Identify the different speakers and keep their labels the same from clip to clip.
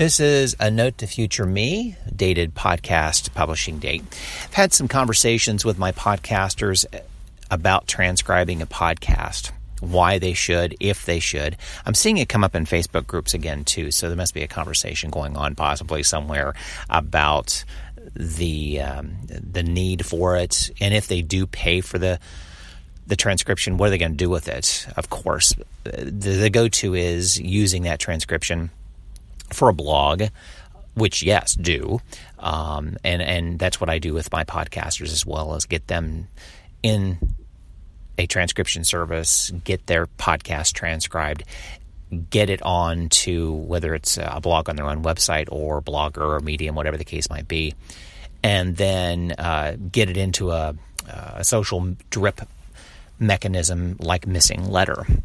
Speaker 1: This is a note to future me, dated podcast publishing date. I've had some conversations with my podcasters about transcribing a podcast, why they should, if they should. I'm seeing it come up in Facebook groups again, too, so there must be a conversation going on possibly somewhere about the um, the need for it, and if they do pay for the the transcription, what are they going to do with it? Of course, the, the go to is using that transcription for a blog, which yes, do, um, and and that's what I do with my podcasters as well as get them in a transcription service, get their podcast transcribed, get it on to whether it's a blog on their own website or Blogger or Medium, whatever the case might be, and then uh, get it into a, a social drip mechanism like MissingLettr.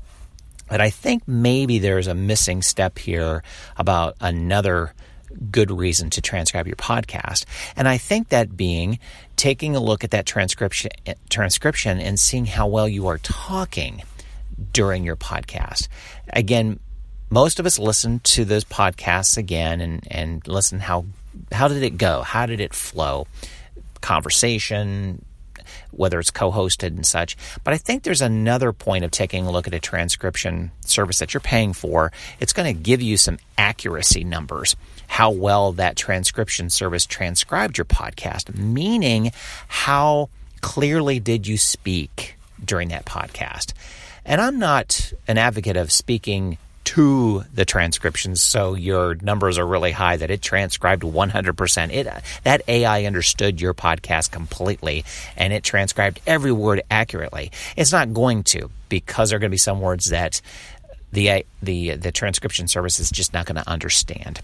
Speaker 1: But I think maybe there's a missing step here about another good reason to transcribe your podcast. And I think that being taking a look at that transcription transcription and seeing how well you are talking during your podcast. Again, most of us listen to those podcasts again and, and listen how how did it go? How did it flow? Conversation, whether it's co-hosted and such. But I think there's another point of taking a look at a transcription service that you're paying for. It's going to give you some accuracy numbers, how well that transcription service transcribed your podcast, meaning how clearly did you speak during that podcast. And I'm not an advocate of speaking to the transcriptions so your numbers are really high that it transcribed 100% it uh, that ai understood your podcast completely and it transcribed every word accurately. It's not going to because there are going to be some words that the the the transcription service is just not going to understand.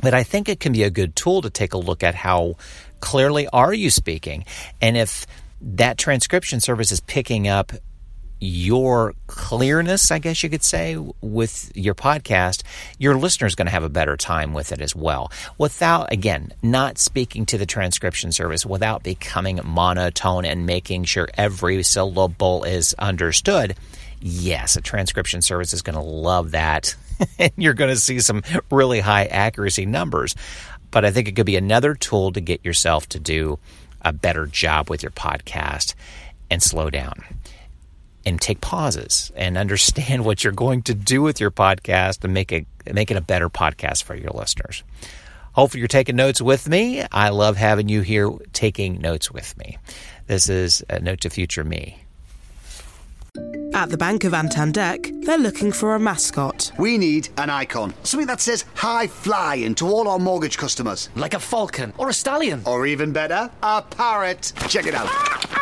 Speaker 1: But i think it can be a good tool to take a look at how clearly are you speaking and if that transcription service is picking up your clearness, I guess you could say, with your podcast, your listener is going to have a better time with it as well. Without, again, not speaking to the transcription service, without becoming monotone and making sure every syllable is understood. Yes, a transcription service is going to love that. and you're going to see some really high accuracy numbers. But I think it could be another tool to get yourself to do a better job with your podcast and slow down and take pauses and understand what you're going to do with your podcast and make it make it a better podcast for your listeners. Hopefully you're taking notes with me. I love having you here taking notes with me. This is a note to future me.
Speaker 2: At the Bank of Antandek, they're looking for a mascot.
Speaker 3: We need an icon. Something that says high flying to all our mortgage customers.
Speaker 4: Like a falcon or a stallion.
Speaker 3: Or even better, a parrot. Check it out.
Speaker 2: Ah,